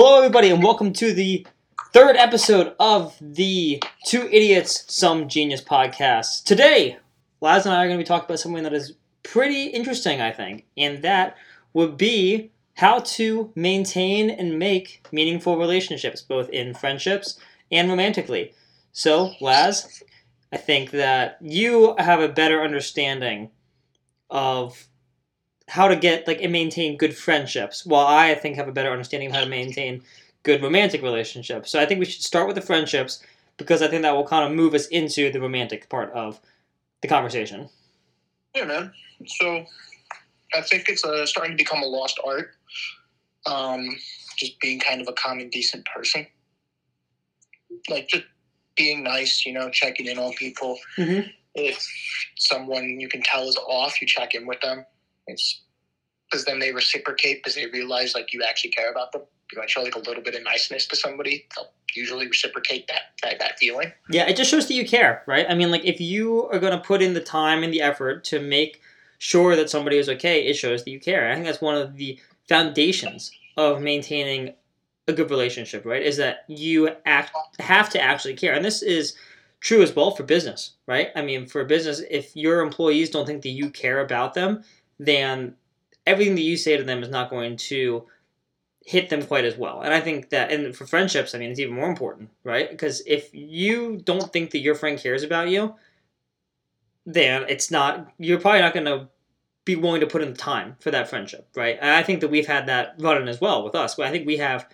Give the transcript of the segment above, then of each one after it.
Hello, everybody, and welcome to the third episode of the Two Idiots, Some Genius podcast. Today, Laz and I are going to be talking about something that is pretty interesting, I think, and that would be how to maintain and make meaningful relationships, both in friendships and romantically. So, Laz, I think that you have a better understanding of how to get like and maintain good friendships, while I, I think have a better understanding of how to maintain good romantic relationships. So I think we should start with the friendships because I think that will kind of move us into the romantic part of the conversation. Yeah, man. So I think it's uh, starting to become a lost art. Um, just being kind of a common, decent person. Like just being nice, you know, checking in on people. Mm-hmm. If someone you can tell is off, you check in with them. It's because then they reciprocate because they realize like you actually care about them. You to show like a little bit of niceness to somebody, they'll usually reciprocate that that, that feeling. Yeah, it just shows that you care, right? I mean, like if you are going to put in the time and the effort to make sure that somebody is okay, it shows that you care. I think that's one of the foundations of maintaining a good relationship, right? Is that you act have to actually care, and this is true as well for business, right? I mean, for business, if your employees don't think that you care about them, then everything that you say to them is not going to hit them quite as well. And I think that, and for friendships, I mean, it's even more important, right? Because if you don't think that your friend cares about you, then it's not, you're probably not going to be willing to put in the time for that friendship, right? And I think that we've had that run as well with us. I think we have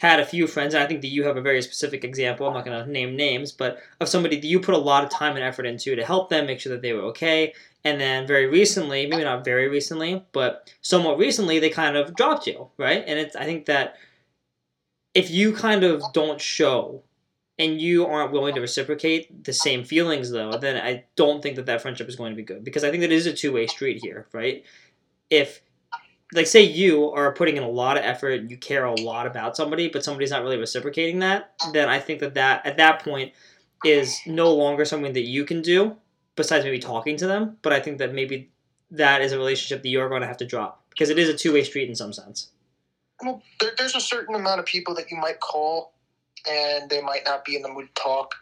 had a few friends, and I think that you have a very specific example. I'm not going to name names, but of somebody that you put a lot of time and effort into to help them make sure that they were okay. And then very recently, maybe not very recently, but somewhat recently, they kind of dropped you, right? And it's I think that if you kind of don't show and you aren't willing to reciprocate the same feelings though then i don't think that that friendship is going to be good. Because i think that it is a two-way street here right? If like say you are putting in a lot of effort you care a lot about somebody but somebody's not really reciprocating that then i think that that at that point is no longer something that you can do besides maybe talking to them but i think that maybe that is a relationship that you're going to have to drop because it is a two-way street in some sense Well, there, there's a certain amount of people that you might call and they might not be in the mood to talk.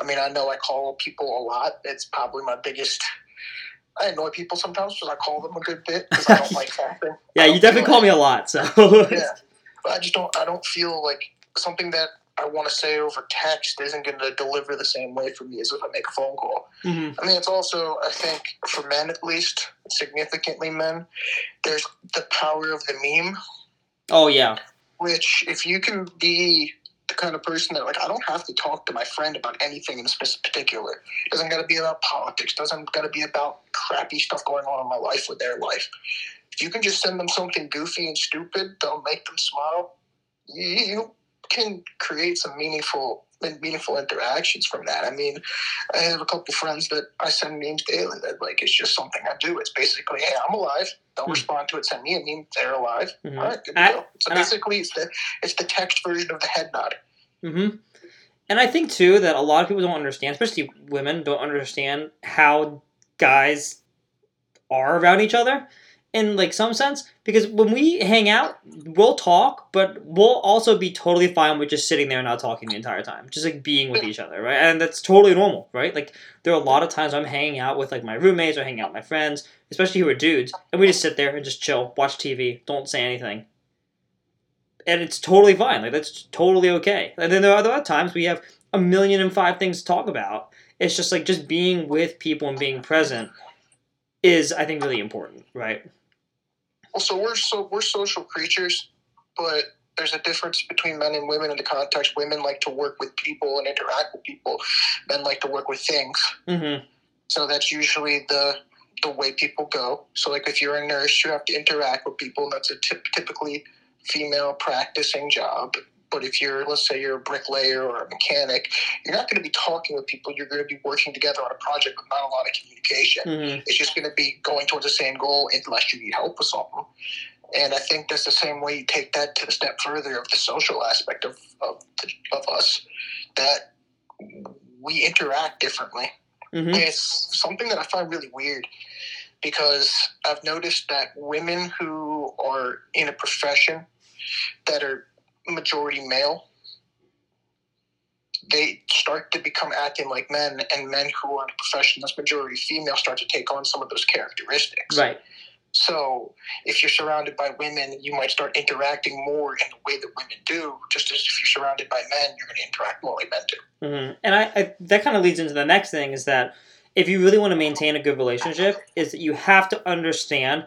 I mean, I know I call people a lot. It's probably my biggest. I annoy people sometimes because I call them a good bit because I don't like talking. yeah you definitely call me a lot so Yeah, but I just don't. I don't feel like something that I want to say over text isn't going to deliver the same way for me as if I make a phone call. Mhm. I mean, it's also, I think, for men at least, significantly men, there's the power of the meme, oh yeah which if you can be the kind of person that, like, I don't have to talk to my friend about anything in spec- particular. It doesn't got to be about politics. Doesn't got to be about crappy stuff going on in my life or their life. If you can just send them something goofy and stupid, they'll make them smile. You can create some meaningful meaningful interactions from that. I mean, I have a couple friends that I send memes daily that like it's just something I do. It's basically, hey, I'm alive. They'll Hmm. respond to it, send me a meme, they're alive. Mhm. All right, good I- go. So and I- basically it's the it's the text version of the head nod. Mm-hmm. And I think too that a lot of people don't understand, especially women, don't understand how guys are around each other in like some sense. Because when we hang out, we'll talk, but we'll also be totally fine with just sitting there and not talking the entire time, just like being with each other, right? And that's totally normal, right? Like there are a lot of times I'm hanging out with like my roommates or hanging out with my friends, especially who are dudes, and we just sit there and just chill, watch TV, don't say anything and it's totally fine. Like that's totally okay. And then there are other times we have a million and five things to talk about. It's just like just being with people and being present is, I think, really important, right? Well, so we're so we're social creatures, but there's a difference between men and women in the context. Women like to work with people and interact with people. Men like to work with things. Mm-hmm. So that's usually the the way people go. So like if you're a nurse, you have to interact with people, and that's a typically female practicing job. But if you're, let's say, you're a bricklayer or a mechanic, you're not going to be talking with people. You're going to be working together on a project with not a lot of communication. Mm-hmm. It's just going to be going towards the same goal unless you need help with something. And I think that's the same way you take that to the step further of the social aspect of, of, the, of us, that we interact differently. Mm-hmm. It's something that I find really weird because I've noticed that women who are in a profession that are majority male, they start to become acting like men, and men who are in a profession that's majority female start to take on some of those characteristics. Right. So if you're surrounded by women, you might start interacting more in the way that women do. Just as if you're surrounded by men, you're going to interact more like men do. Mm-hmm. And I, I that kind of leads into the next thing is that if you really want to maintain a good relationship, is that you have to understand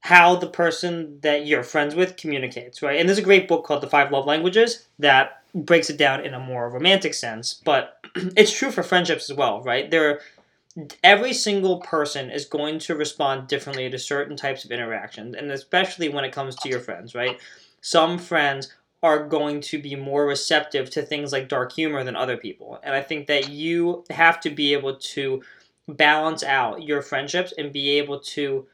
how the person that you're friends with communicates, right? And there's a great book called The Five Love Languages that breaks it down in a more romantic sense, but it's true for friendships as well, right? There every single person is going to respond differently to certain types of interactions, and especially when it comes to your friends, right? Some friends are going to be more receptive to things like dark humor than other people. And I think that you have to be able to balance out your friendships and be able to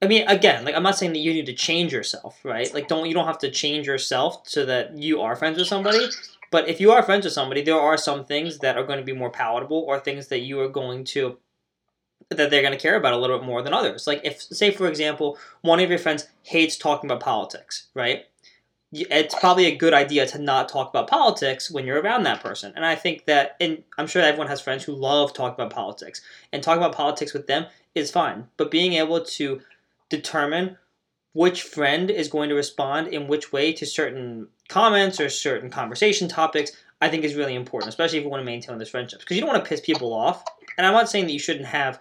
I mean, again, like I'm not saying that you need to change yourself, right? Like, don't you don't have to change yourself so that you are friends with somebody. But if you are friends with somebody, there are some things that are going to be more palatable, or things that you are going to that they're going to care about a little bit more than others. Like, if say for example, one of your friends hates talking about politics, right? It's probably a good idea to not talk about politics when you're around that person. And I think that, and I'm sure everyone has friends who love talking about politics, and talking about politics with them is fine. But being able to determine which friend is going to respond in which way to certain comments or certain conversation topics, I think is really important, especially if you want to maintain those friendships. Because you don't want to piss people off. And I'm not saying that you shouldn't have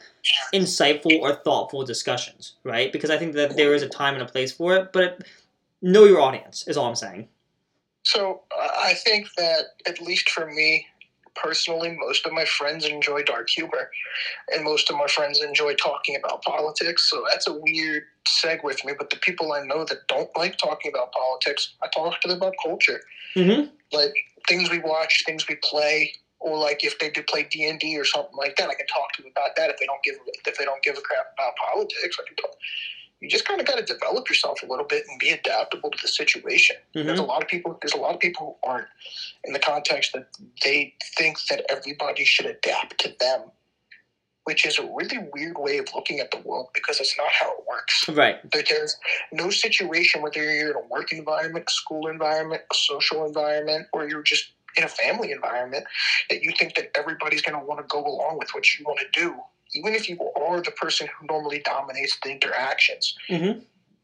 insightful or thoughtful discussions, right? Because I think that there is a time and a place for it, but know your audience is all I'm saying. So I think that, at least for me, personally, most of my friends enjoy dark humor, and most of my friends enjoy talking about politics. So that's a weird segue with me. But the people I know that don't like talking about politics, I talk to them about culture, mm-hmm. like things we watch, things we play, or like if they do play D and D or something like that, I can talk to them about that. If they don't give if they don't give a crap about politics, I can talk you just kind of got to develop yourself a little bit and be adaptable to the situation. Mm-hmm. There's a lot of people. There's a lot of people who aren't in the context that they think that everybody should adapt to them, which is a really weird way of looking at the world because it's not how it works. Right. There's no situation whether you're in a work environment, a school environment, a social environment, or you're just in a family environment that you think that everybody's going to want to go along with what you want to do even if you are the person who normally dominates the interactions, mm-hmm.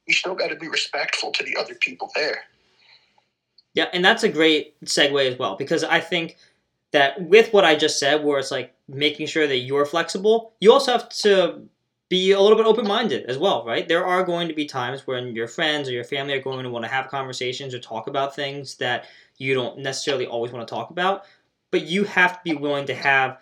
you still got to be respectful to the other people there. Yeah, and that's a great segue as well because I think that with what I just said, where it's like making sure that you're flexible, you also have to be a little bit open minded as well, right? There are going to be times when your friends or your family are going to want to have conversations or talk about things that you don't necessarily always want to talk about, but you have to be willing to have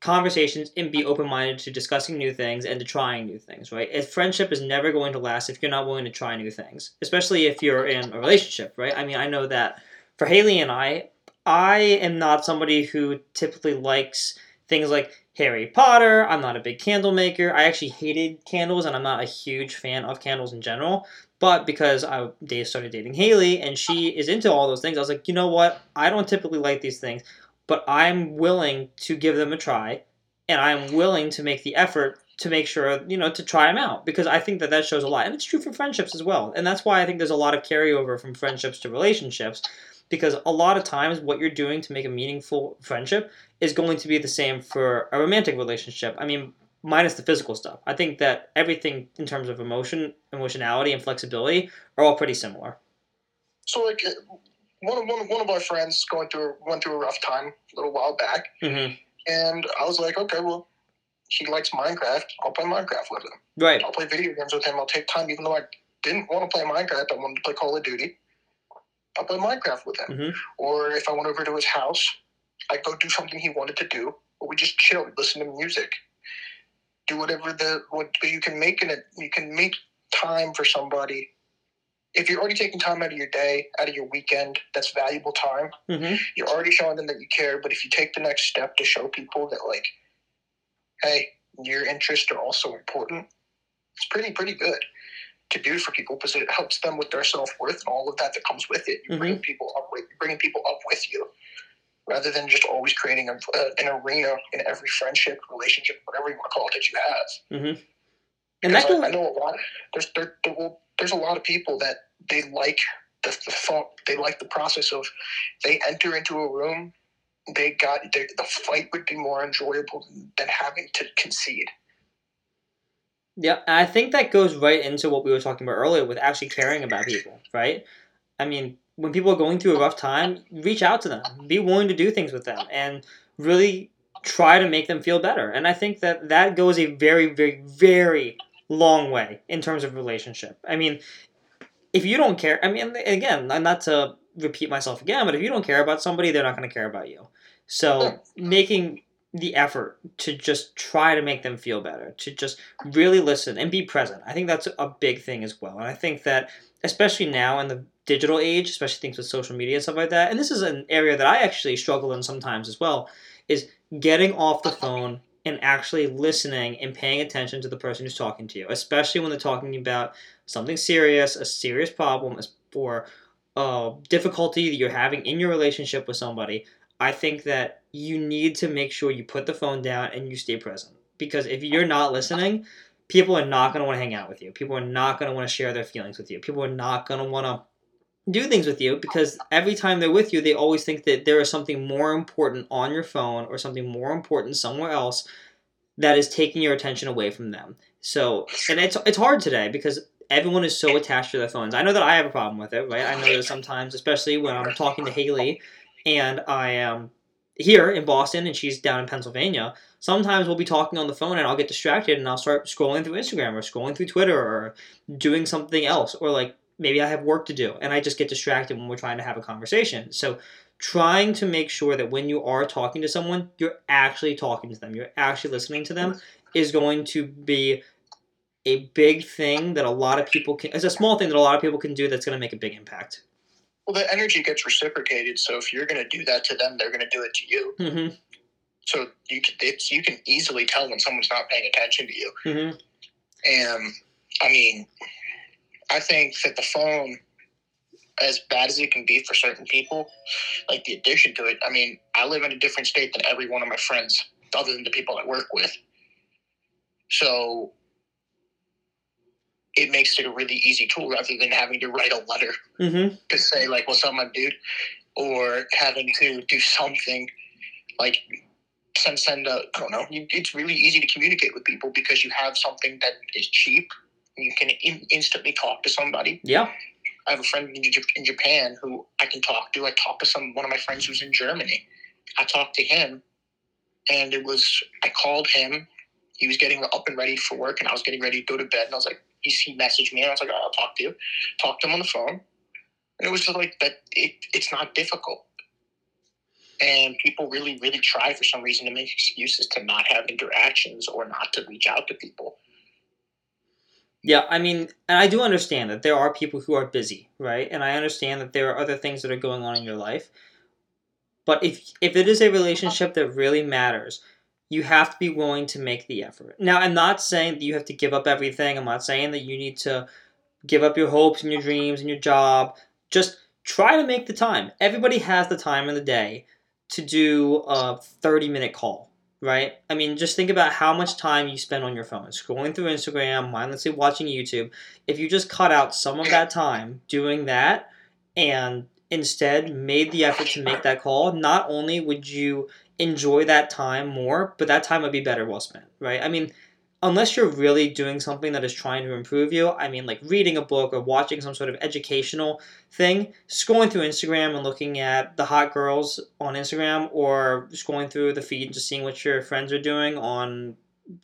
conversations and be open minded to discussing new things and to trying new things, right? If friendship is never going to last if you're not willing to try new things, especially if you're in a relationship, right? I mean, I know that for Haley and I, I am not somebody who typically likes things like Harry Potter. I'm not a big candle maker. I actually hated candles and I'm not a huge fan of candles in general. But because I Dave started dating Haley and she is into all those things, I was like, you know what? I don't typically like these things but I'm willing to give them a try and I'm willing to make the effort to make sure, you know, to try them out because I think that that shows a lot. And it's true for friendships as well. And that's why I think there's a lot of carryover from friendships to relationships because a lot of times what you're doing to make a meaningful friendship is going to be the same for a romantic relationship. I mean, minus the physical stuff. I think that everything in terms of emotion, emotionality, and flexibility are all pretty similar. So, like, one of one, one of our friends going through went through a rough time a little while back, mm-hmm. and I was like, okay, well, he likes Minecraft. I'll play Minecraft with him. Right. I'll play video games with him. I'll take time, even though I didn't want to play Minecraft. I wanted to play Call of Duty. I'll play Minecraft with him. Mm-hmm. Or if I went over to his house, I'd go do something he wanted to do, or we just chill, listen to music, do whatever the what but you can make in it. You can make time for somebody if you're already taking time out of your day, out of your weekend, that's valuable time. Mm-hmm. You're already showing them that you care. But if you take the next step to show people that, like, hey, your interests are also important, it's pretty pretty good to do for people because it helps them with their self worth and all of that that comes with it. You're mm-hmm. bringing people up with bringing people up with you, rather than just always creating a, uh, an arena in every friendship, relationship, whatever you want to call it that you have. Mm-hmm. And that I, I know a lot. There's there, there will there's a lot of people that they like the, the thought they like the process of they enter into a room they got they, the fight would be more enjoyable than, than having to concede Yeah, I think that goes right into what we were talking about earlier with actually caring about people, right? I mean, when people are going through a rough time, reach out to them, be willing to do things with them, and really try to make them feel better. And I think that that goes a very, very, very long way in terms of relationship. I mean, if you don't care, I mean, again, not to repeat myself again, but if you don't care about somebody, they're not going to care about you. So making the effort to just try to make them feel better, to just really listen and be present. I think that's a big thing as well. And I think that especially now in the digital age, especially things with social media and stuff like that, and this is an area that I actually struggle in sometimes as well, is getting off the phone and actually listening and paying attention to the person who's talking to you, especially when they're talking about something serious, a serious problem, or a difficulty that you're having in your relationship with somebody. I think that you need to make sure you put the phone down and you stay present. Because if you're not listening, people are not going to want to hang out with you. People are not going to want to share their feelings with you. People are not going to want to do things with you because every time they're with you, they always think that there is something more important on your phone or something more important somewhere else that is taking your attention away from them. So, and it's it's hard today because everyone is so attached to their phones. I know that I have a problem with it, right? I know that sometimes, especially when I'm talking to Haley and I am here in Boston and she's down in Pennsylvania, sometimes we'll be talking on the phone and I'll get distracted and I'll start scrolling through Instagram or scrolling through Twitter or doing something else or like maybe I have work to do and I just get distracted when we're trying to have a conversation. So trying to make sure that when you are talking to someone, you're actually talking to them, you're actually listening to them is going to be a big thing that a lot of people can it's a small thing that a lot of people can do that's going to make a big impact. well the energy gets reciprocated so if you're going to do that to them they're going to do it to you Mhm. so you can it's, you can easily tell when someone's not paying attention to you Mhm. And I mean, I think that the phone, as bad as it can be for certain people, like the addiction to it, I mean, I live in a different state than every one of my friends, other than the people I work with. So it makes it a really easy tool rather than having to write a letter Mhm. to say, like, what's up, my dude? Or having to do something like send, send a, I don't know. It's really easy to communicate with people because you have something that is cheap. You can in, instantly talk to somebody. Yeah. I have a friend in, in Japan who I can talk to. I talked to some one of my friends who's in Germany. I talked to him, and it was I called him. He was getting up and ready for work, and I was getting ready to go to bed. And I was like, he, he messaged me, and I was like, oh, I'll talk to you. Talked to him on the phone, and it was just like that. It, it's not difficult, and people really, really try for some reason to make excuses to not have interactions or not to reach out to people. Yeah, I mean, and I do understand that there are people who are busy, right? And I understand that there are other things that are going on in your life. But if if it is a relationship that really matters, you have to be willing to make the effort. Now, I'm not saying that you have to give up everything. I'm not saying that you need to give up your hopes and your dreams and your job. Just try to make the time. Everybody has the time in the day to do a 30 minute call, right? I mean, just think about how much time you spend on your phone, scrolling through Instagram, mindlessly watching YouTube. If you just cut out some of that time doing that and instead made the effort to make that call, not only would you enjoy that time more, but that time would be better well spent, right? I mean, unless you're really doing something that is trying to improve you, I mean, like reading a book or watching some sort of educational thing, scrolling through Instagram and looking at the hot girls on Instagram or scrolling through the feed and just seeing what your friends are doing on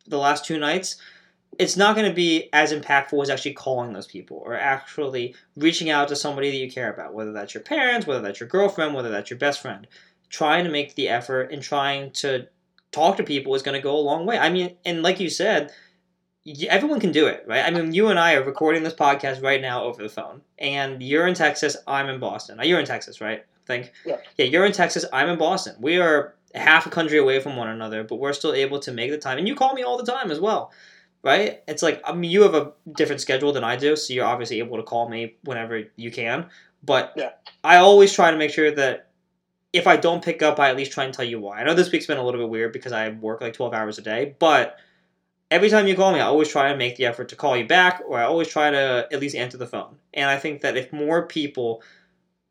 the last two nights, it's not going to be as impactful as actually calling those people or actually reaching out to somebody that you care about, whether that's your parents, whether that's your girlfriend, whether that's your best friend. Trying to make the effort and trying to talk to people is going to go a long way. I mean, and like you said, everyone can do it, right? I mean, you and I are recording this podcast right now over the phone, and you're in Texas, I'm in Boston. You're in Texas, right? I think. Yeah. Yeah, you're in Texas, I'm in Boston. We are half a country away from one another, but we're still able to make the time. And you call me all the time as well, right? It's like I mean, you have a different schedule than I do, so you're obviously able to call me whenever you can. But Yeah. I always try to make sure that if I don't pick up, I at least try and tell you why. I know this week's been a little bit weird because I work like 12 hours a day, but every time you call me, I always try and make the effort to call you back, or I always try to at least answer the phone. And I think that if more people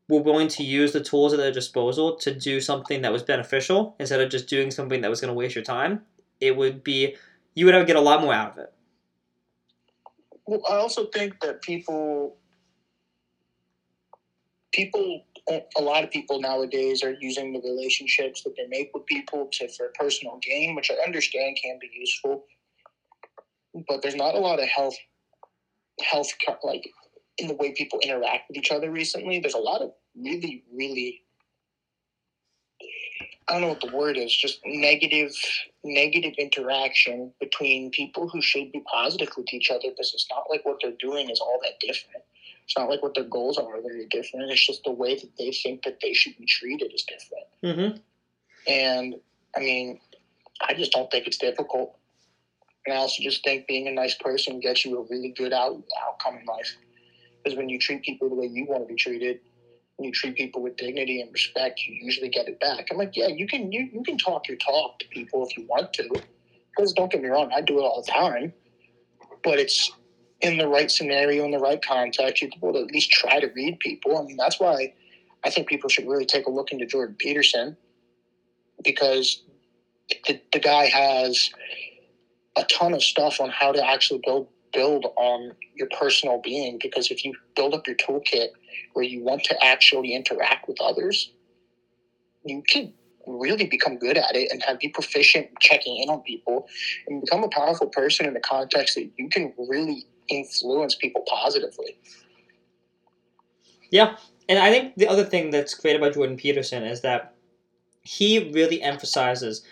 were willing to use the tools at their disposal to do something that was beneficial instead of just doing something that was going to waste your time, it would be you would get a lot more out of it. Well, I also think that people, people, a lot of people nowadays are using the relationships that they make with people to for personal gain, which I understand can be useful. But there's not a lot of health, health like in the way people interact with each other recently. There's a lot of really, really I don't know what the word is, just negative negative interaction between people who should be positive with each other because it's not like what they're doing is all that different. It's not like what their goals are very different. It's just the way that they think that they should be treated is different. Mm-hmm. And I mean, I just don't think it's difficult. And I also just think being a nice person gets you a really good out, outcome in life. Because when you treat people the way you want to be treated, when you treat people with dignity and respect, you usually get it back. I'm like, yeah, you can you, you can talk your talk to people if you want to. Because don't get me wrong, I do it all the time. But it's in the right scenario, in the right context, you're able to at least try to read people. I mean, that's why I think people should really take a look into Jordan Peterson because the, the guy has a ton of stuff on how to actually build build on your personal being because if you build up your toolkit where you want to actually interact with others, you can really become good at it and have be proficient checking in on people and become a powerful person in the context that you can really influence people positively. Yeah. And I think the other thing that's great about Jordan Peterson is that he really emphasizes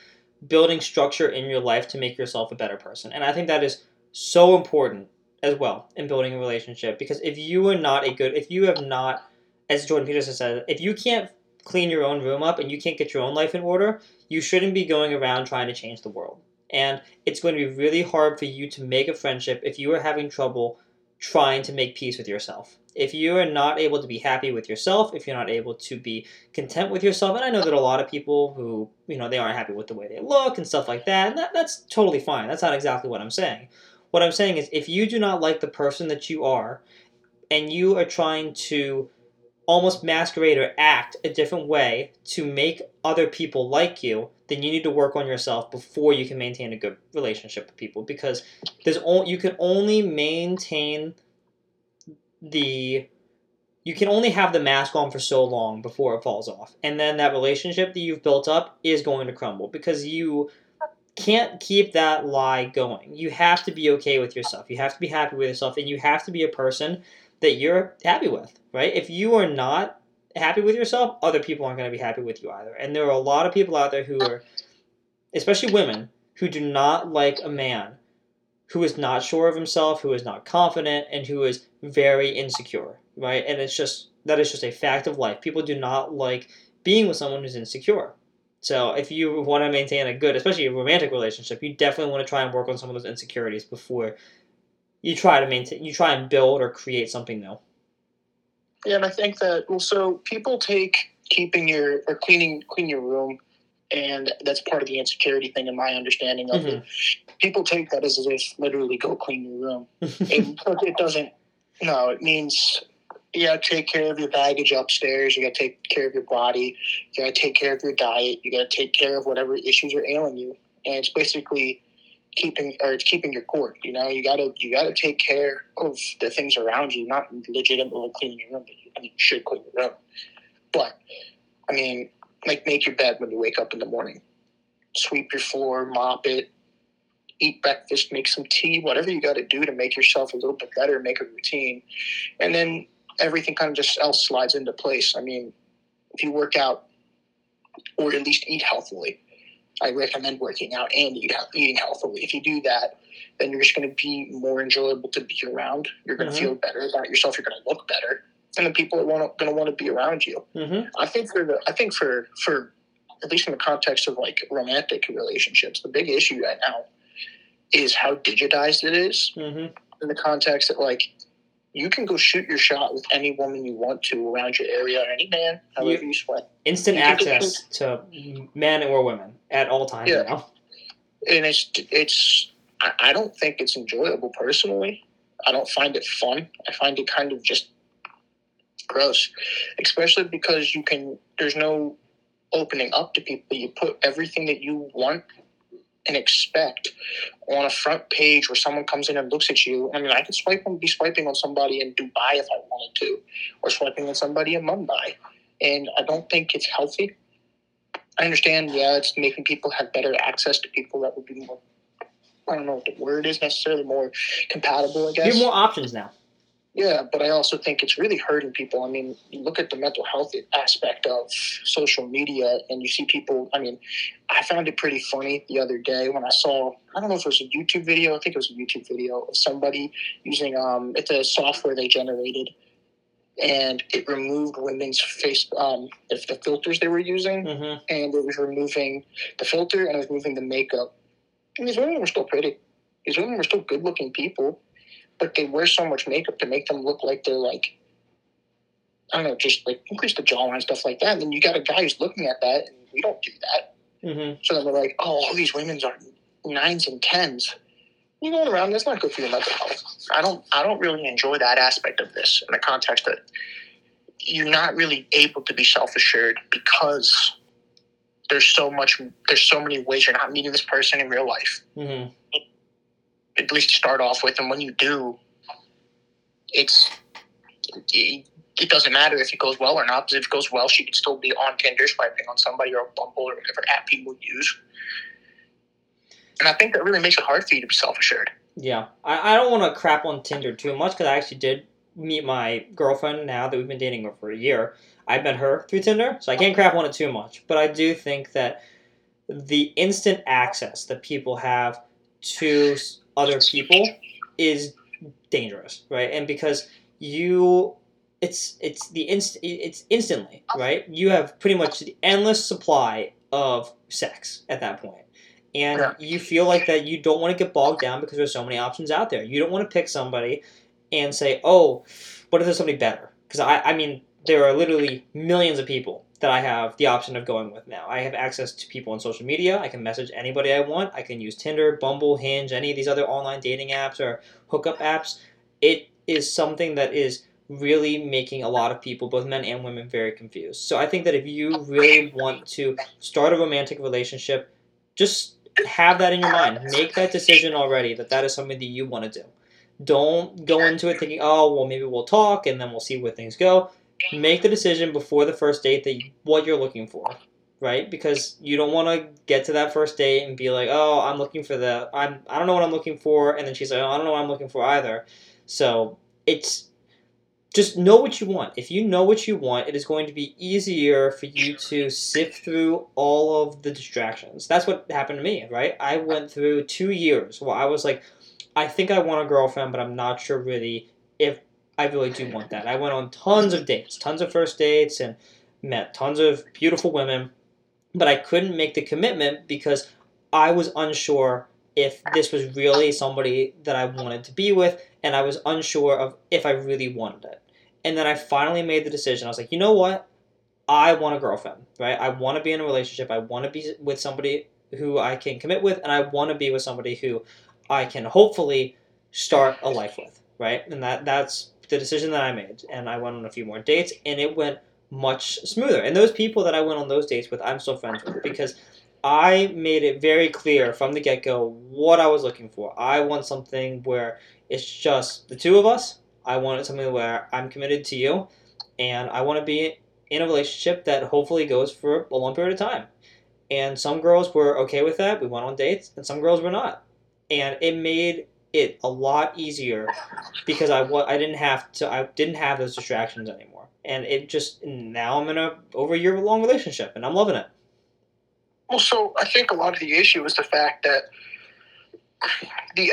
building structure in your life to make yourself a better person. And I think that is so important as well in building a relationship because if you are not a good, if you have not, as Jordan Peterson said, if you can't clean your own room up and you can't get your own life in order, you shouldn't be going around trying to change the world. And it's going to be really hard for you to make a friendship if you are having trouble trying to make peace with yourself. If you are not able to be happy with yourself, if you're not able to be content with yourself, and I know that a lot of people who, you know, they aren't happy with the way they look and stuff like that, and that, that's totally fine. That's not exactly what I'm saying. What I'm saying is, if you do not like the person that you are, and you are trying to almost masquerade or act a different way to make other people like you, then you need to work on yourself before you can maintain a good relationship with people. Because there's only you can only maintain the you can only have the mask on for so long before it falls off, and then that relationship that you've built up is going to crumble because you can't keep that lie going. You have to be okay with yourself. You have to be happy with yourself, and you have to be a person that you're happy with, right? If you are not happy with yourself, other people aren't going to be happy with you either. And there are a lot of people out there who are, especially women, who do not like a man who is not sure of himself, who is not confident, and who is very insecure, right? And it's just, that is just a fact of life. People do not like being with someone who's insecure. So if you want to maintain a good, especially a romantic relationship, you definitely want to try and work on some of those insecurities before you try to maintain, you try and build or create something new. Yeah, and I think that also people take keeping your or cleaning clean your room, and that's part of the insecurity thing, in my understanding of mm-hmm. it. People take that as if literally go clean your room. it, it doesn't. No, it means you gotta take care of your baggage upstairs. You gotta take care of your body. You gotta take care of your diet. You gotta take care of whatever issues are ailing you. And it's basically keeping or it's keeping your court. You know, you gotta you gotta take care of the things around you, not legitimately cleaning your room. I mean, you should clean your room, but I mean, like make your bed when you wake up in the morning, sweep your floor, mop it, eat breakfast, make some tea, whatever you got to do to make yourself a little bit better, make a routine, and then everything kind of just else slides into place. I mean, if you work out or at least eat healthily, I recommend working out and eat, eating healthily. If you do that, then you're just going to be more enjoyable to be around. You're going to mm-hmm. feel better about yourself. You're going to look better, and the people are going to want to be around you. Mm-hmm. I think for the I think for for at least in the context of like romantic relationships, the big issue right now is how digitized it is mm-hmm. in the context that like you can go shoot your shot with any woman you want to around your area or any man, however you, you sweat. Instant you access to men or women at all times yeah. now. And it's it's I, I don't think it's enjoyable personally. I don't find it fun. I find it kind of just gross, especially because you can. There's no opening up to people. You put everything that you want and expect on a front page where someone comes in and looks at you. I mean, I could swipe on, be swiping on somebody in Dubai if I wanted to, or swiping on somebody in Mumbai, and I don't think it's healthy. I understand, yeah, it's making people have better access to people that would be more. I don't know what the word is necessarily more compatible. I guess You have more options now. Yeah, but I also think it's really hurting people. I mean, you look at the mental health aspect of social media, and you see people. I mean, I found it pretty funny the other day when I saw. I don't know if it was a YouTube video. I think it was a YouTube video of somebody using. Um, it's a software they generated, and it removed women's face. Um, the, the filters they were using, hmm and it was removing the filter and it was removing the makeup. And these women were still pretty. These women were still good looking people, but they wear so much makeup to make them look like they're like I don't know, just like increase the jawline stuff like that. And then you got a guy who's looking at that, and we don't do that. hmm So then they're like, oh, all these women's are nines and tens. You going around, that's not good for your mental health. I don't, I don't really enjoy that aspect of this in the context that you're not really able to be self assured because there's so much, there's so many ways you're not meeting this person in real life. hmm At least start off with, and when you do, it's it, it doesn't matter if it goes well or not. Because if it goes well, she could still be on Tinder swiping on somebody or Bumble or whatever app people use. And I think that really makes it hard for you to be self assured. Yeah, I, I don't want to crap on Tinder too much because I actually did meet my girlfriend now that we've been dating for a year. I met her through Tinder, so I can't crap on it too much. But I do think that the instant access that people have to other people is dangerous, right? And because you, it's it's the inst it's instantly right. You have pretty much the endless supply of sex at that point. And Yeah. you feel like that you don't want to get bogged down because there's so many options out there. You don't want to pick somebody and say, "Oh, what if there's somebody better?" Because I, I mean, there are literally millions of people that I have the option of going with now. I have access to people on social media. I can message anybody I want. I can use Tinder, Bumble, Hinge, any of these other online dating apps or hookup apps. It is something that is really making a lot of people, both men and women, very confused. So I think that if you really want to start a romantic relationship, just have that in your mind. Make that decision already that that is something that you want to do. Don't go into it thinking, oh, well, maybe we'll talk and then we'll see where things go. Make the decision before the first date that you, what you're looking for, right? Because you don't want to get to that first date and be like, oh, I'm looking for the, I'm, I don't know what I'm looking for, and then she's like, oh, I don't know what I'm looking for either. So it's just know what you want. If you know what you want, it is going to be easier for you to sift through all of the distractions. That's what happened to me, right? I went through two years where I was like, I think I want a girlfriend, but I'm not sure really if I really do want that. I went on tons of dates, tons of first dates, and met tons of beautiful women, but I couldn't make the commitment because I was unsure if this was really somebody that I wanted to be with, and I was unsure of if I really wanted it. And then I finally made the decision. I was like, you know what? I want a girlfriend, right? I want to be in a relationship. I want to be with somebody who I can commit with, and I want to be with somebody who I can hopefully start a life with, right? And that that's the decision that I made. And I went on a few more dates, and it went much smoother. And those people that I went on those dates with, I'm still friends with because I made it very clear from the get go what I was looking for. I want something where it's just the two of us. I wanted something where I'm committed to you, and I want to be in a relationship that hopefully goes for a long period of time. And some girls were okay with that. We went on dates, and some girls were not. And it made it a lot easier because I wa- I didn't have to I didn't have those distractions anymore. And it just now I'm in a over a year long relationship, and I'm loving it. Well, so I think a lot of the issue is the fact that the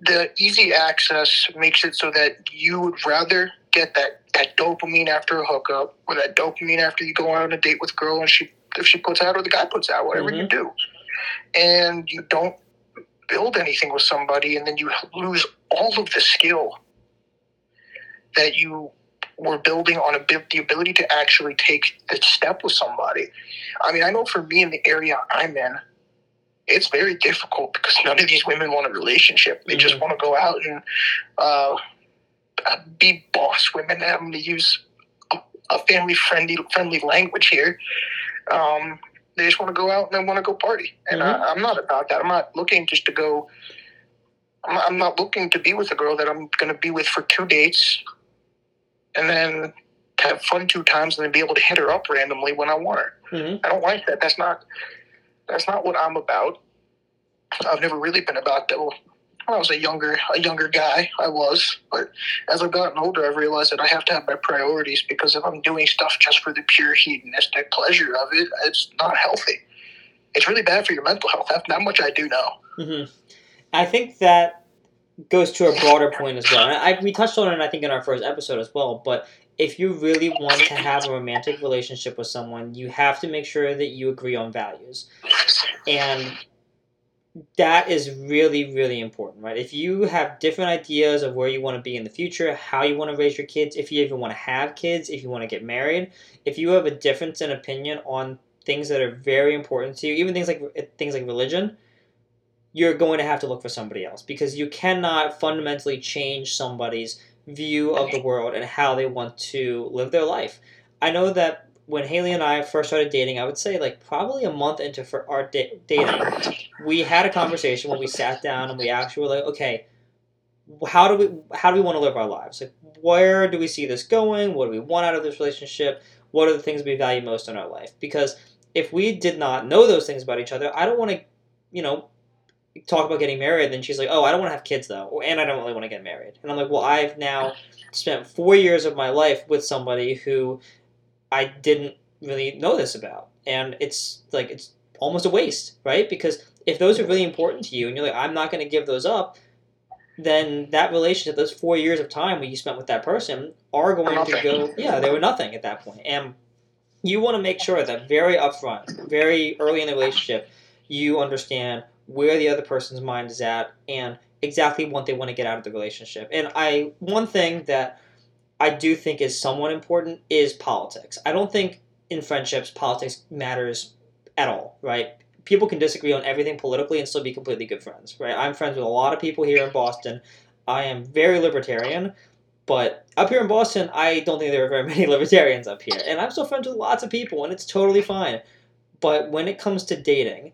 the easy access makes it so that you would rather get that, that dopamine after a hookup or that dopamine after you go out on a date with a girl and she if she puts out or the guy puts out, whatever you mm-hmm. do. And you don't build anything with somebody and then you lose all of the skill that you were building on a the ability to actually take the step with somebody. I mean, I know for me in the area I'm in, it's very difficult because none of these women want a relationship. They just Mhm. want to go out and uh, be boss women. I'm going to use a, a family friendly friendly language here. Um, they just want to go out and they want to go party, and Mhm. I, I'm not about that. I'm not looking just to go. I'm not, I'm not looking to be with a girl that I'm going to be with for two dates, and then have fun two times, and then be able to hit her up randomly when I want her. hmm I don't like that. That's not that's not what I'm about. I've never really been about that. Well, when I was a younger a younger guy, I was, but as I've gotten older, I've realized that I have to have my priorities because if I'm doing stuff just for the pure hedonistic pleasure of it, it's not healthy. It's really bad for your mental health. That, much I do know. hmm I think that goes to a broader point as well. I, we touched on it, I think, in our first episode as well. But if you really want to have a romantic relationship with someone, you have to make sure that you agree on values. And that is really, really important, right? If you have different ideas of where you want to be in the future, how you want to raise your kids, if you even want to have kids, if you want to get married, if you have a difference in opinion on things that are very important to you, even things like eh, things like religion, you're going to have to look for somebody else because you cannot fundamentally change somebody's view of the world and how they want to live their life. I know that when Haley and I first started dating, I would say like probably a month into for our da- dating, we had a conversation when we sat down and we actually were like, okay, how do we how do we want to live our lives? Like, where do we see this going? What do we want out of this relationship? What are the things we value most in our life? Because if we did not know those things about each other, I don't want to, you know, talk about getting married. Then she's like, oh, I don't want to have kids though, and I don't really want to get married. And I'm like, well, I've now spent four years of my life with somebody who I didn't really know this about, and it's like it's almost a waste, right? Because if those are really important to you, and you're like, I'm not going to give those up, then that relationship, those four years of time where you spent with that person, are going to go. Yeah, they were nothing at that point. point, and you want to make sure that very upfront, very early in the relationship, you understand where the other person's mind is at and exactly what they want to get out of the relationship. And I one thing that I do think is somewhat important is politics. I don't think in friendships politics matters at all, right? People can disagree on everything politically and still be completely good friends, right? I'm friends with a lot of people here in Boston. I am very libertarian, but up here in Boston, I don't think there are very many libertarians up here. And I'm still friends with lots of people, and it's totally fine. But when it comes to dating,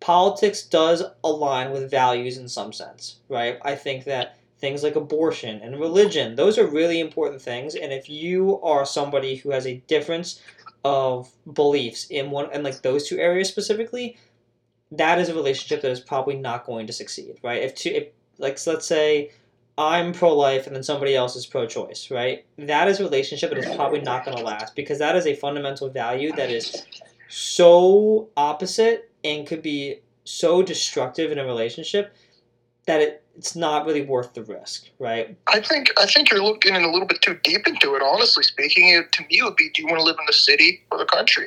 politics does align with values in some sense, right? I think that things like abortion and religion, those are really important things. And if you are somebody who has a difference of beliefs in one and like those two areas specifically, that is a relationship that is probably not going to succeed, right? If two, if like so let's say I'm pro-life and then somebody else is pro-choice, right? That is a relationship that is probably not going to last because that is a fundamental value that is so opposite and could be so destructive in a relationship that it, it's not really worth the risk, right? I think I think you're looking in a little bit too deep into it. Honestly speaking, it, to me it would be: Do you want to live in the city or the country?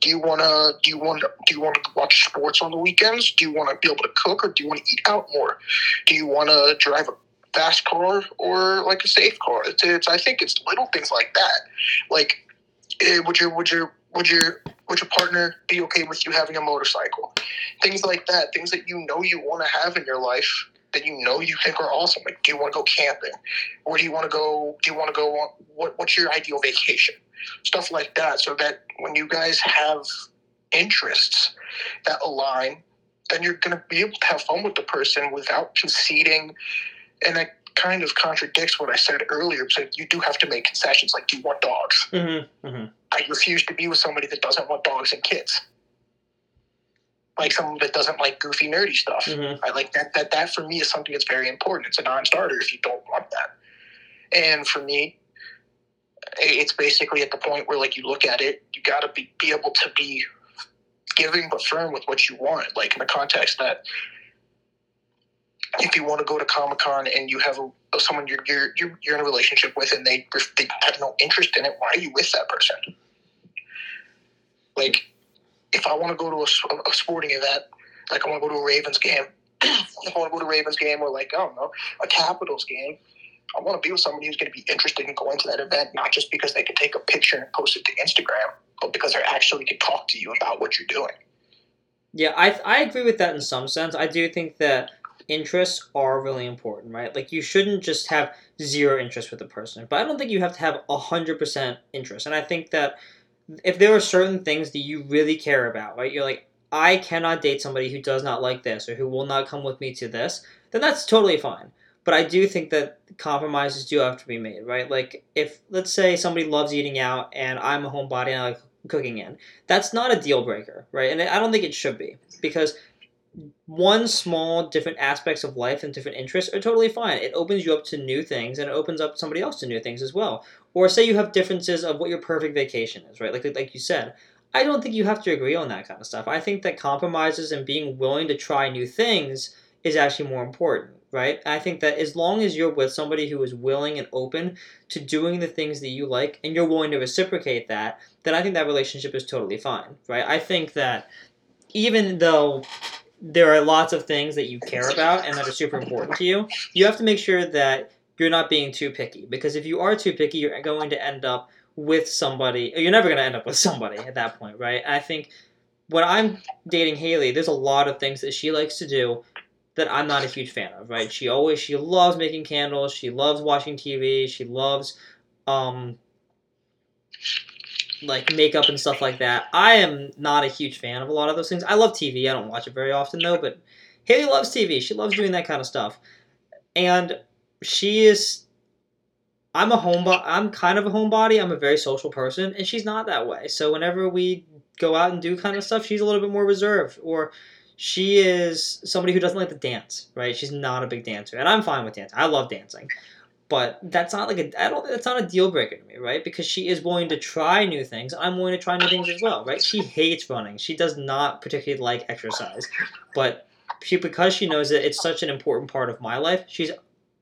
Do you want to do you want do you want to watch sports on the weekends? Do you want to be able to cook, or do you want to eat out more? Do you want to drive a fast car or like a safe car? It's, it's I think it's little things like that. Like, eh, would you would your would your would your partner be okay with you having a motorcycle? Things like that. Things that you know you want to have in your life that you know you think are awesome. Like, do you want to go camping? Or do you want to go? Do you want to go? On, what What's your ideal vacation? Stuff like that. So that when you guys have interests that align, then you're going to be able to have fun with the person without conceding. And kind of contradicts what I said earlier. So you do have to make concessions. Like, do you want dogs? Mm-hmm. Mm-hmm. I refuse to be with somebody that doesn't want dogs and kids. Like someone that doesn't like goofy nerdy stuff. Mm-hmm. I like that. That that for me is something that's very important. It's a non-starter if you don't want that. And for me, it's basically at the point where like you look at it, you got to be be able to be giving but firm with what you want. Like in the context that if you want to go to Comic Con and you have a someone you're, you're you're in a relationship with and they they have no interest in it, why are you with that person? Like, if I want to go to a, a sporting event, like I want to go to a Ravens game, if I want to go to a Ravens game or like I don't know a Capitals game, I want to be with somebody who's going to be interested in going to that event, not just because they can take a picture and post it to Instagram, but because they actually can talk to you about what you're doing. Yeah, I I agree with that in some sense. I do think that interests are really important, right? Like you shouldn't just have zero interest with a person, but I don't think you have to have a hundred percent interest. And I think that if there are certain things that you really care about, right? You're like, I cannot date somebody who does not like this or who will not come with me to this, then that's totally fine. But I do think that compromises do have to be made, right? Like if let's say somebody loves eating out and I'm a homebody and I like cooking in, that's not a deal breaker, right? And I don't think it should be because one small different aspects of life and different interests are totally fine. It opens you up to new things and it opens up somebody else to new things as well. Or say you have differences of what your perfect vacation is, right? Like like you said, I don't think you have to agree on that kind of stuff. I think that compromises and being willing to try new things is actually more important, right? I think that as long as you're with somebody who is willing and open to doing the things that you like and you're willing to reciprocate that, then I think that relationship is totally fine, right? I think that even though there are lots of things that you care about and that are super important to you, you have to make sure that you're not being too picky because if you are too picky, you're going to end up with somebody. You're never going to end up with somebody at that point, right? I think when I'm dating Haley, there's a lot of things that she likes to do that I'm not a huge fan of, right? She always she loves making candles, she loves watching TV, she loves um like makeup and stuff like that. I am not a huge fan of a lot of those things. I love TV. I don't watch it very often though, but Haley loves TV. She loves doing that kind of stuff. And she is I'm a homebody. I'm kind of a homebody. I'm a very social person, and she's not that way. So whenever we go out and do kind of stuff, she's a little bit more reserved, or she is somebody who doesn't like to dance. Right? She's not a big dancer, and I'm fine with dancing. I love dancing, but that's not like a. I don't. That's not a deal breaker to me, right? Because she is willing to try new things. I'm willing to try new things as well, right? She hates running. She does not particularly like exercise, but she because she knows that it's such an important part of my life, she's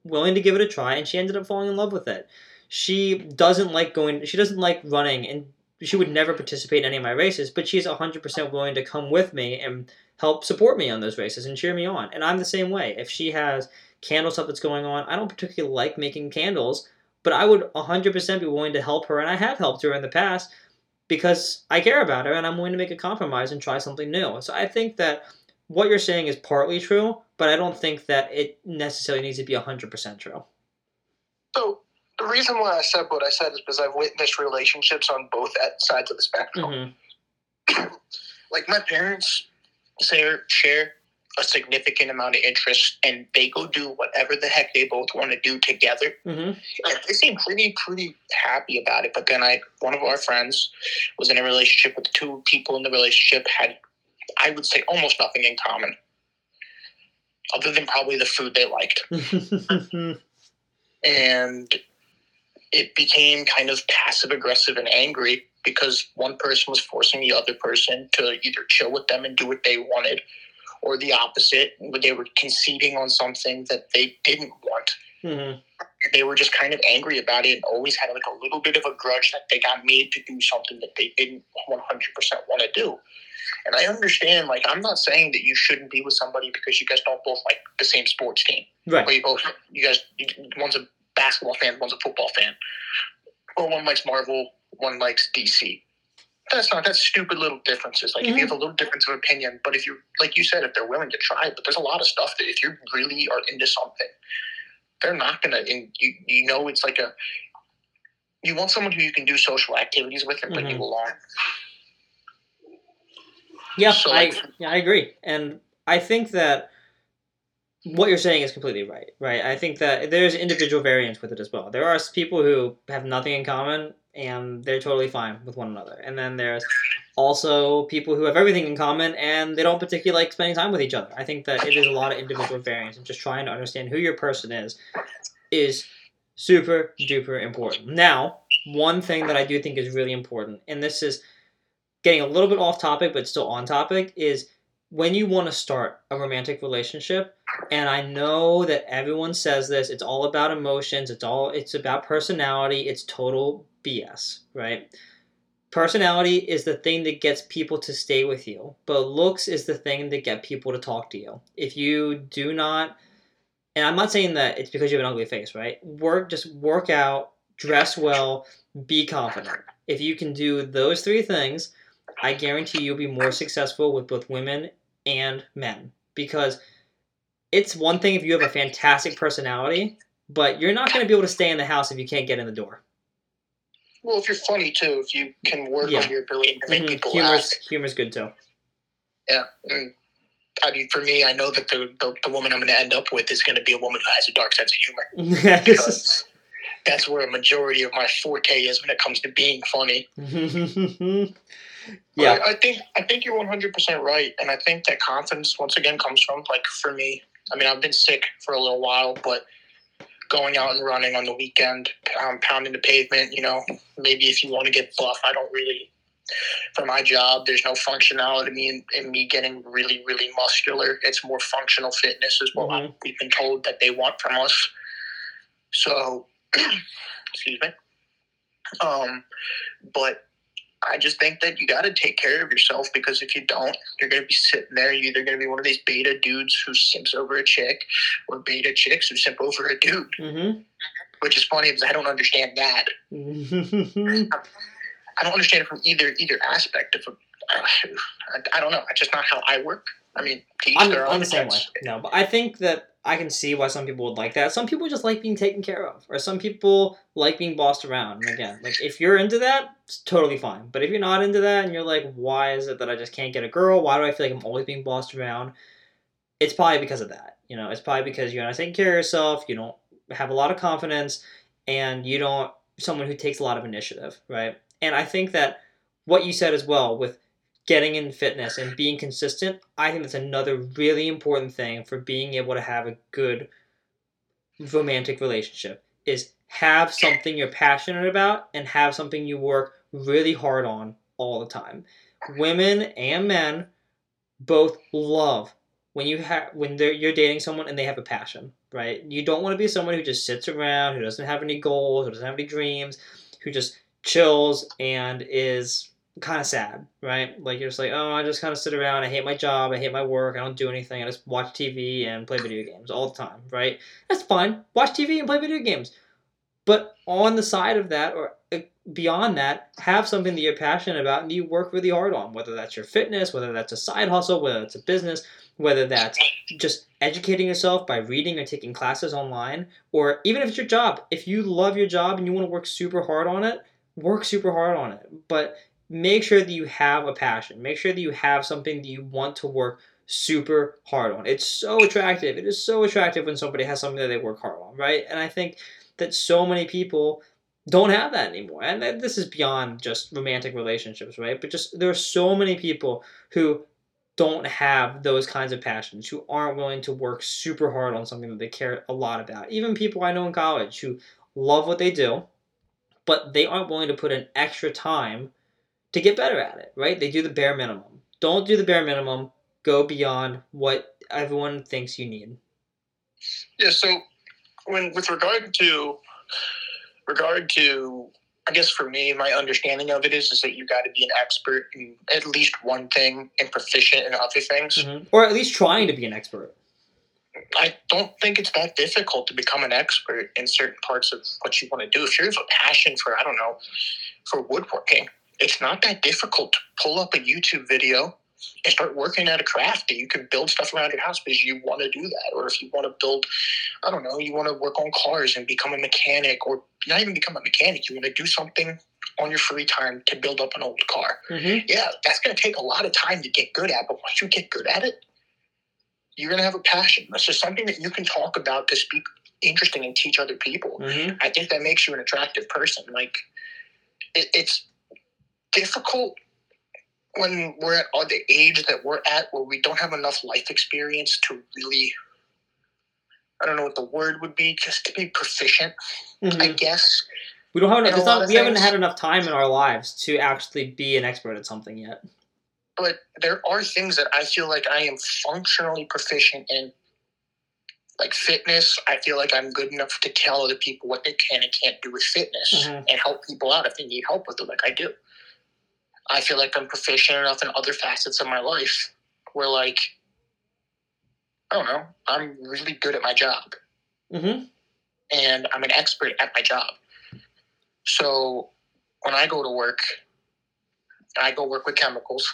willing to give it a try, and she ended up falling in love with it. She doesn't like going. She doesn't like running, and she would never participate in any of my races. But she's hundred percent willing to come with me and help support me on those races and cheer me on. And I'm the same way. If she has candle stuff that's going on, I don't particularly like making candles, but I would hundred percent be willing to help her, and I have helped her in the past because I care about her and I'm willing to make a compromise and try something new. So I think that what you're saying is partly true, but I don't think that it necessarily needs to be 100% true. So the reason why I said what I said is because I've witnessed relationships on both sides of the spectrum. Mm-hmm. like my parents share, share a significant amount of interest and they go do whatever the heck they both want to do together. Mm-hmm. And they seem pretty, pretty happy about it. But then I, one of our friends was in a relationship with two people in the relationship had, I would say, almost nothing in common other than probably the food they liked. and it became kind of passive aggressive and angry because one person was forcing the other person to either chill with them and do what they wanted or the opposite when they were conceding on something that they didn't want mm-hmm. they were just kind of angry about it and always had like a little bit of a grudge that they got made to do something that they didn't 100% want to do and I understand, like, I'm not saying that you shouldn't be with somebody because you guys don't both like the same sports team. Right. Or you both, you guys, one's a basketball fan, one's a football fan. Or one likes Marvel, one likes DC. That's not, that's stupid little differences. Like, mm-hmm. if you mm-hmm. have a little difference of opinion, but if you, like you said, if they're willing to try, but there's a lot of stuff that if you really are into something, they're not to, and you, you know, it's like a, you want someone who you can do social activities with and bring mm-hmm. you along. Yeah, so I yeah I agree, and I think that what you're saying is completely right. Right, I think that there's individual variance with it as well. There are people who have nothing in common and they're totally fine with one another, and then there's also people who have everything in common and they don't particularly like spending time with each other. I think that it is a lot of individual variance, and just trying to understand who your person is is super duper important. Now, one thing that I do think is really important, and this is getting a little bit off topic but still on topic is when you want to start a romantic relationship and i know that everyone says this it's all about emotions it's all it's about personality it's total bs right? Personality is the thing that gets people to stay with you but looks is the thing that get people to talk to you. If you do not and i'm not saying that it's because you have an ugly face right? Work just work out dress well be confident. If you can do those three things I guarantee you'll be more successful with both women and men. Because it's one thing if you have a fantastic personality, but you're not going to be able to stay in the house if you can't get in the door. Well, if you're funny too, if you can work Yeah. on your ability to make Mhm. people Humor's laugh. humor's good too. Yeah. And, I mean, for me, I know that the, the, the woman I'm going to end up with is going to be a woman who has a dark sense of humor. Because that's where a majority of my forte is when it comes to being funny. yeah. I, I think I think you're 100 percent right, and I think that confidence once again comes from like for me. I mean, I've been sick for a little while, but going out and running on the weekend, um, pounding the pavement. You know, maybe if you want to get buff, I don't really. For my job, there's no functionality in me, in me getting really, really muscular. It's more functional fitness, is what Mhm. we've been told that they want from us. So, excuse me. Um, but I just think that you got to take care of yourself because if you don't, you're going to be sitting there. You're either going to be one of these beta dudes who simps over a chick, or beta chicks who simp over a dude. Mhm. Which is funny because I don't understand that. Mhm. I don't understand it from either either aspect of. I don't know. It's just not how I work. I mean, to I'm, I'm the same way. No, but I think that I can see why some people would like that. Some people just like being taken care of, or some people like being bossed around. And again, like if you're into that, it's totally fine. But if you're not into that, and you're like, why is it that I just can't get a girl? Why do I feel like I'm always being bossed around? It's probably because of that. You know, it's probably because you're not taking care of yourself. You don't have a lot of confidence, and you don't someone who takes a lot of initiative, right? And I think that what you said as well with getting in fitness and being consistent, I think that's another really important thing for being able to have a good romantic relationship is have something you're passionate about and have something you work really hard on all the time. Women and men both love when you have when they're you're dating someone and they have a passion, right? You don't want to be someone who just sits around, who doesn't have any goals, who doesn't have any dreams, who just chills and is kind of sad, right? Like you're just like, oh, I just kind of sit around. I hate my job. I hate my work. I don't do anything. I just watch TV and play video games all the time, right? That's fine. Watch TV and play video games. But on the side of that, or uh, beyond that, have something that you're passionate about and you work really hard on, whether that's your fitness, whether that's a side hustle, whether it's a business, whether that's just educating yourself by reading or taking classes online, or even if it's your job. If you love your job and you want to work super hard on it, work super hard on it. But make sure that you have a passion. Make sure that you have something that you want to work super hard on. It's so attractive. It is so attractive when somebody has something that they work hard on, right? And I think that so many people don't have that anymore. And this is beyond just romantic relationships, right? But just there are so many people who don't have those kinds of passions, who aren't willing to work super hard on something that they care a lot about. Even people I know in college who love what they do, but they aren't willing to put in extra time to get better at it, right? They do the bare minimum. Don't do the bare minimum. Go beyond what everyone thinks you need. Yeah. So, when with regard to regard to, I guess for me, my understanding of it is is that you got to be an expert in at least one thing and proficient in other things. Mm-hmm. Or at least trying to be an expert. I don't think it's that difficult to become an expert in certain parts of what you want to do. If you have a passion for, I don't know, for woodworking, it's not that difficult to pull up a YouTube video and start working at a craft that you can build stuff around your house because you want to do that. Or if you want to build, I don't know, you want to work on cars and become a mechanic, or not even become a mechanic, you want to do something on your free time to build up an old car. Mm-hmm. Yeah, that's going to take a lot of time to get good at, but once you get good at it, you're going to have a passion. That's just something that you can talk about to speak interesting and teach other people. Mm-hmm. I think that makes you an attractive person. Like, it, it's difficult when we're at all the age that we're at where we don't have enough life experience to really, I don't know what the word would be, just to be proficient, I guess. We don't have enough. And a It's lot not, we haven't had enough time in our lives to actually be an expert at something yet. but there are things that I feel like I am functionally proficient in. Like fitness, I feel like I'm good enough to tell other people what they can and can't do with fitness Mhm. and help people out if they need help with it, like I do. I feel like I'm proficient enough in other facets of my life where, like, I don't know, I'm really good at my job Mm-hmm. and I'm an expert at my job. So when I go to work, I go work with chemicals.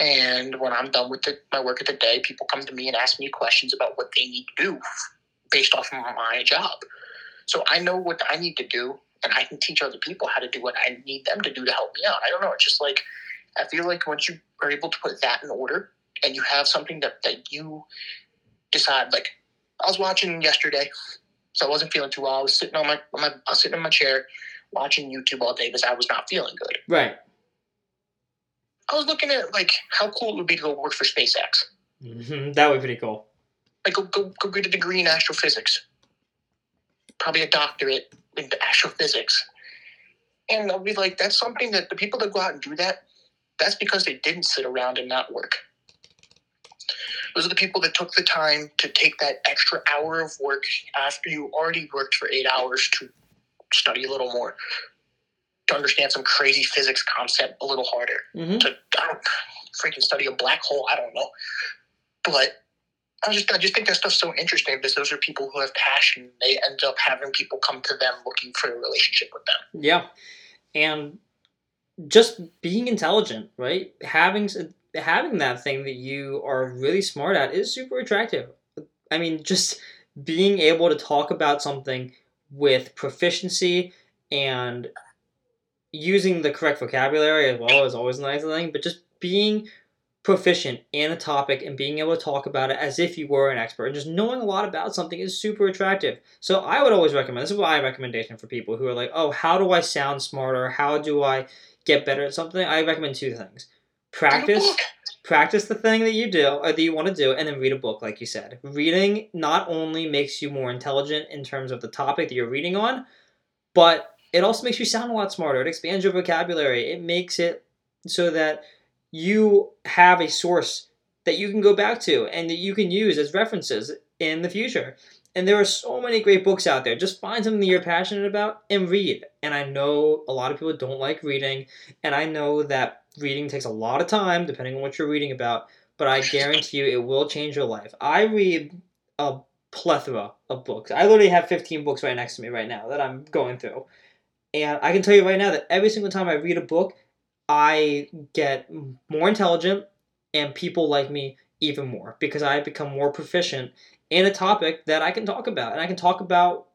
And when I'm done with the, my work of the day, people come to me and ask me questions about what they need to do based off of my job. So I know what I need to do, and I can teach other people how to do what I need them to do to help me out. I don't know. It's just like I feel like once you are able to put that in order, and you have something that that you decide. Like I was watching yesterday, so I wasn't feeling too well. I was sitting on my, on my I was sitting in my chair watching YouTube all day because I was not feeling good. Right. I was looking at like how cool it would be to go work for SpaceX. hmm That would be pretty cool. Like go go, go get a degree in astrophysics, probably a doctorate in astrophysics, and I'll be like, that's something that the people that go out and do that, that's because they didn't sit around and not work. Those are the people that took the time to take that extra hour of work after you already worked for eight hours to study a little more, to understand some crazy physics concept a little harder hmm to I don't freaking study a black hole. I don't know, but I just I just think that stuff's so interesting because those are people who have passion. They end up having people come to them looking for a relationship with them. Yeah, and just being intelligent, right? Having having that thing that you are really smart at is super attractive. I mean, just being able to talk about something with proficiency and using the correct vocabulary as well is always a nice thing. But just being proficient in a topic and being able to talk about it as if you were an expert and just knowing a lot about something is super attractive. So I would always recommend this is my recommendation for people who are like, oh, how do I sound smarter? How do I get better at something? I recommend two things. Practice practice the thing that you do or that you want to do and then read a book like you said reading not only makes you more intelligent in terms of the topic that you're reading on but it also makes you sound a lot smarter it expands your vocabulary it makes it so that you have a source that you can go back to and that you can use as references in the future. And there are so many great books out there. Just find something you're passionate about and read. And i know a lot of people don't like reading. And i know that reading takes a lot of time depending on what you're reading about. But i guarantee you it will change your life. I read a plethora of books. I literally have 15 books right next to me right now that i'm going through. And i can tell you right now that every single time i read a book i get more intelligent and people like me even more because i become more proficient in a topic that i can talk about and i can talk about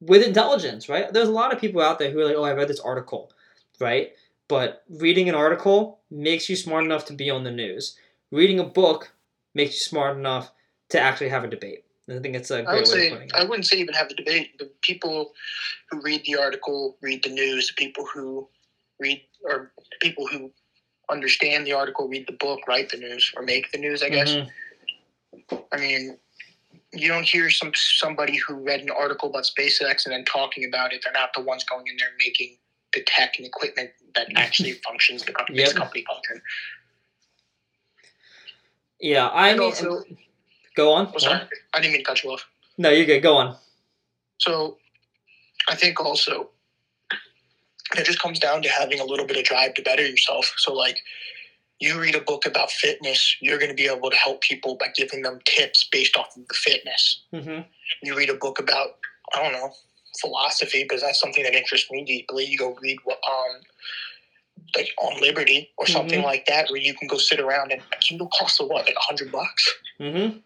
with intelligence right there's a lot of people out there who are like oh i read this article right but reading an article makes you smart enough to be on the news. Reading a book makes you smart enough to actually have a debate. I think it's a great would way say I wouldn't say even have the debate. The people who read the article read the news. The people who read or people who understand the article read the book, write the news, or make the news. I guess. Mhm. I mean, you don't hear some somebody who read an article about SpaceX and then talking about it. They're not the ones going in there making the tech and equipment that actually functions the company, Yep. company function. Yeah, I And mean, also, go on. oh, sorry, I didn't mean to cut you off. No, you're good. Go on. So I think also it just comes down to having a little bit of drive to better yourself. So like you read a book about fitness, you're going to be able to help people by giving them tips based off of the fitness. hmm You read a book about I don't know philosophy because that's something that interests me deeply. You go read what um like on Liberty or something Mhm. like that, where you can go sit around and a Kindle costs a what like a hundred bucks hmm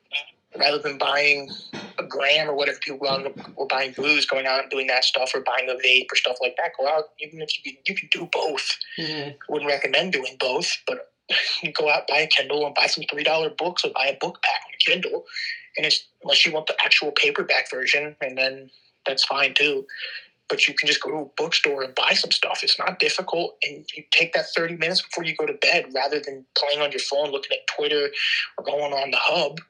rather than buying a gram or whatever people go out or buying booze, going out and doing that stuff, or buying a vape or stuff like that. Go out, even if you can, you can do both. hmm Wouldn't recommend doing both, but you go out buy a Kindle and buy some three dollar books or buy a book pack on Kindle, and it's unless you want the actual paperback version, and then that's fine too. But you can just go to a bookstore and buy some stuff. It's not difficult, and you take that thirty minutes before you go to bed, rather than playing on your phone, looking at Twitter, or going on the hub.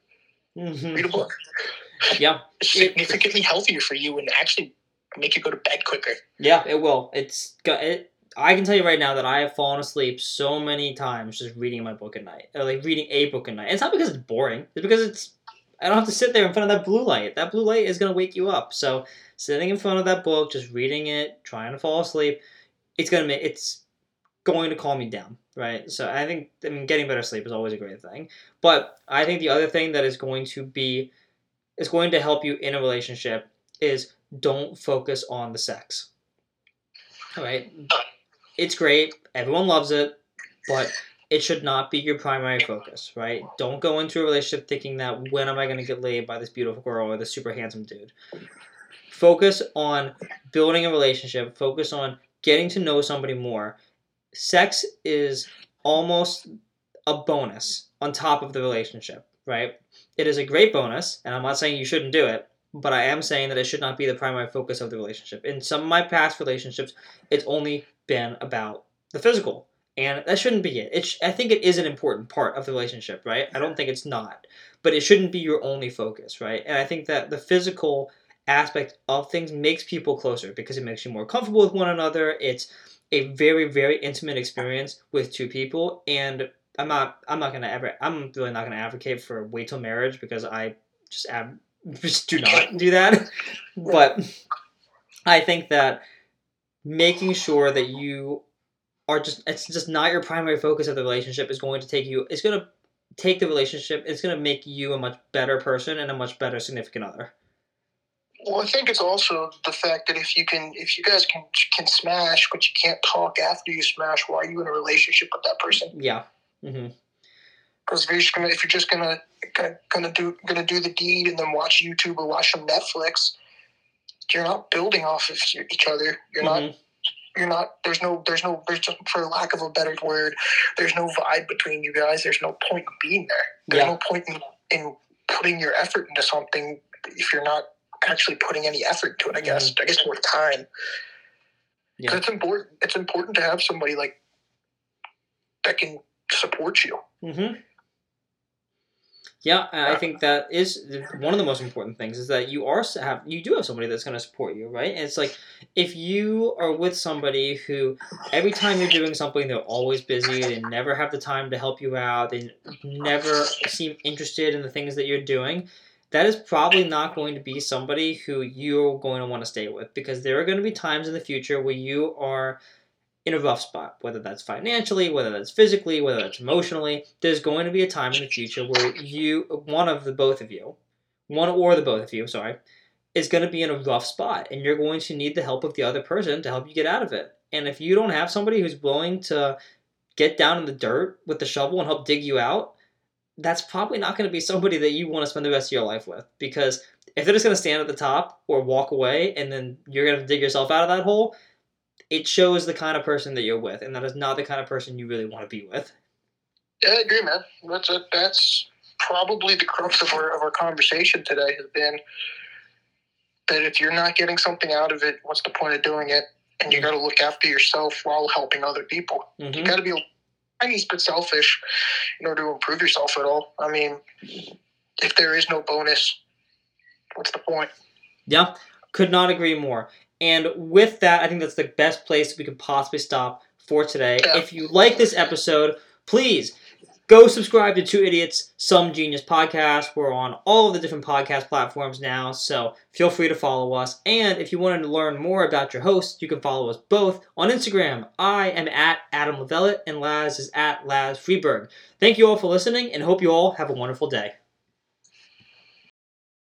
Hmm Read a book. Yeah, significantly healthier for you and actually make you go to bed quicker. yeah, it will. It's it. I can tell you right now that I have fallen asleep so many times just reading my book at night, or like reading a book at night. And it's not because it's boring; it's because it's I don't have to sit there in front of that blue light. That blue light is gonna wake you up. So sitting in front of that book, just reading it, trying to fall asleep, it's gonna make it's going to calm me down, right? So I think I mean getting better sleep is always a great thing. But I think the other thing that is going to be is going to help you in a relationship is don't focus on the sex. All right, it's great. Everyone loves it, but it should not be your primary focus, right? Don't go into a relationship thinking that when am I going to get laid by this beautiful girl or this super handsome dude. Focus on building a relationship, focus on getting to know somebody more. Sex is almost a bonus on top of the relationship, right? It is a great bonus, and I'm not saying you shouldn't do it, but I am saying that it should not be the primary focus of the relationship. In some of my past relationships, it's only been about the physical, and that shouldn't be it. it sh- I think it is an important part of the relationship, right? I don't think it's not, but it shouldn't be your only focus, right? And I think that the physical aspect of things makes people closer because it makes you more comfortable with one another. It's a very very intimate experience with two people, and I'm not I'm not gonna ever I'm really not gonna advocate for wait till marriage because I just ab- just do not do that. But I think that making sure that you are just it's just not your primary focus of the relationship is going to take you it's going to take the relationship it's going to make you a much better person and a much better significant other Well, I think it's also the fact that if you can, if you guys can can smash, but you can't talk after you smash, why are you in a relationship with that person? yeah hmm Because if you're just gonna, if you're just gonna, gonna gonna do gonna do the deed and then watch YouTube or watch some Netflix, you're not building off of each other. You're not. Mhm. You're not. There's no. There's no. There's just, for lack of a better word, there's no vibe between you guys. There's no point in being there. There's Yeah. no point in, in putting your effort into something if you're not actually putting any effort into it. I guess. I guess more time. Yeah. it's important. It's important to have somebody like that can support you. Mm-hmm. Yeah, I think that is one of the most important things is that you are have you do have somebody that's going to support you, right? And it's like if you are with somebody who every time you're doing something they're always busy, they never have the time to help you out, they never seem interested in the things that you're doing. That is probably not going to be somebody who you're going to want to stay with because there are going to be times in the future where you are in a rough spot, whether that's financially, whether that's physically, whether that's emotionally. There's going to be a time in the future where you, one of the both of you, one or the both of you, sorry, is going to be in a rough spot, and you're going to need the help of the other person to help you get out of it. And if you don't have somebody who's willing to get down in the dirt with the shovel and help dig you out, that's probably not going to be somebody that you want to spend the rest of your life with. Because if they're just going to stand at the top or walk away, and then you're going to dig yourself out of that hole, it shows the kind of person that you're with, and that is not the kind of person you really want to be with. Yeah, I agree, man. That's a, that's probably the crux of our of our conversation today has been that if you're not getting something out of it, what's the point of doing it? And you got to look after yourself while helping other people. You hmm got to be tiny bit selfish in order to improve yourself at all. I mean, if there is no bonus, what's the point? Yeah, could not agree more. And with that, I think that's the best place we could possibly stop for today. Yeah. If you like this episode, please go subscribe to Two Idiots, Some Genius podcast. We're on all of the different podcast platforms now, so feel free to follow us. And if you wanted to learn more about your host, you can follow us both on Instagram. I am at Adam Levellet, and Laz is at Laz Freeberg. Thank you all for listening, and hope you all have a wonderful day.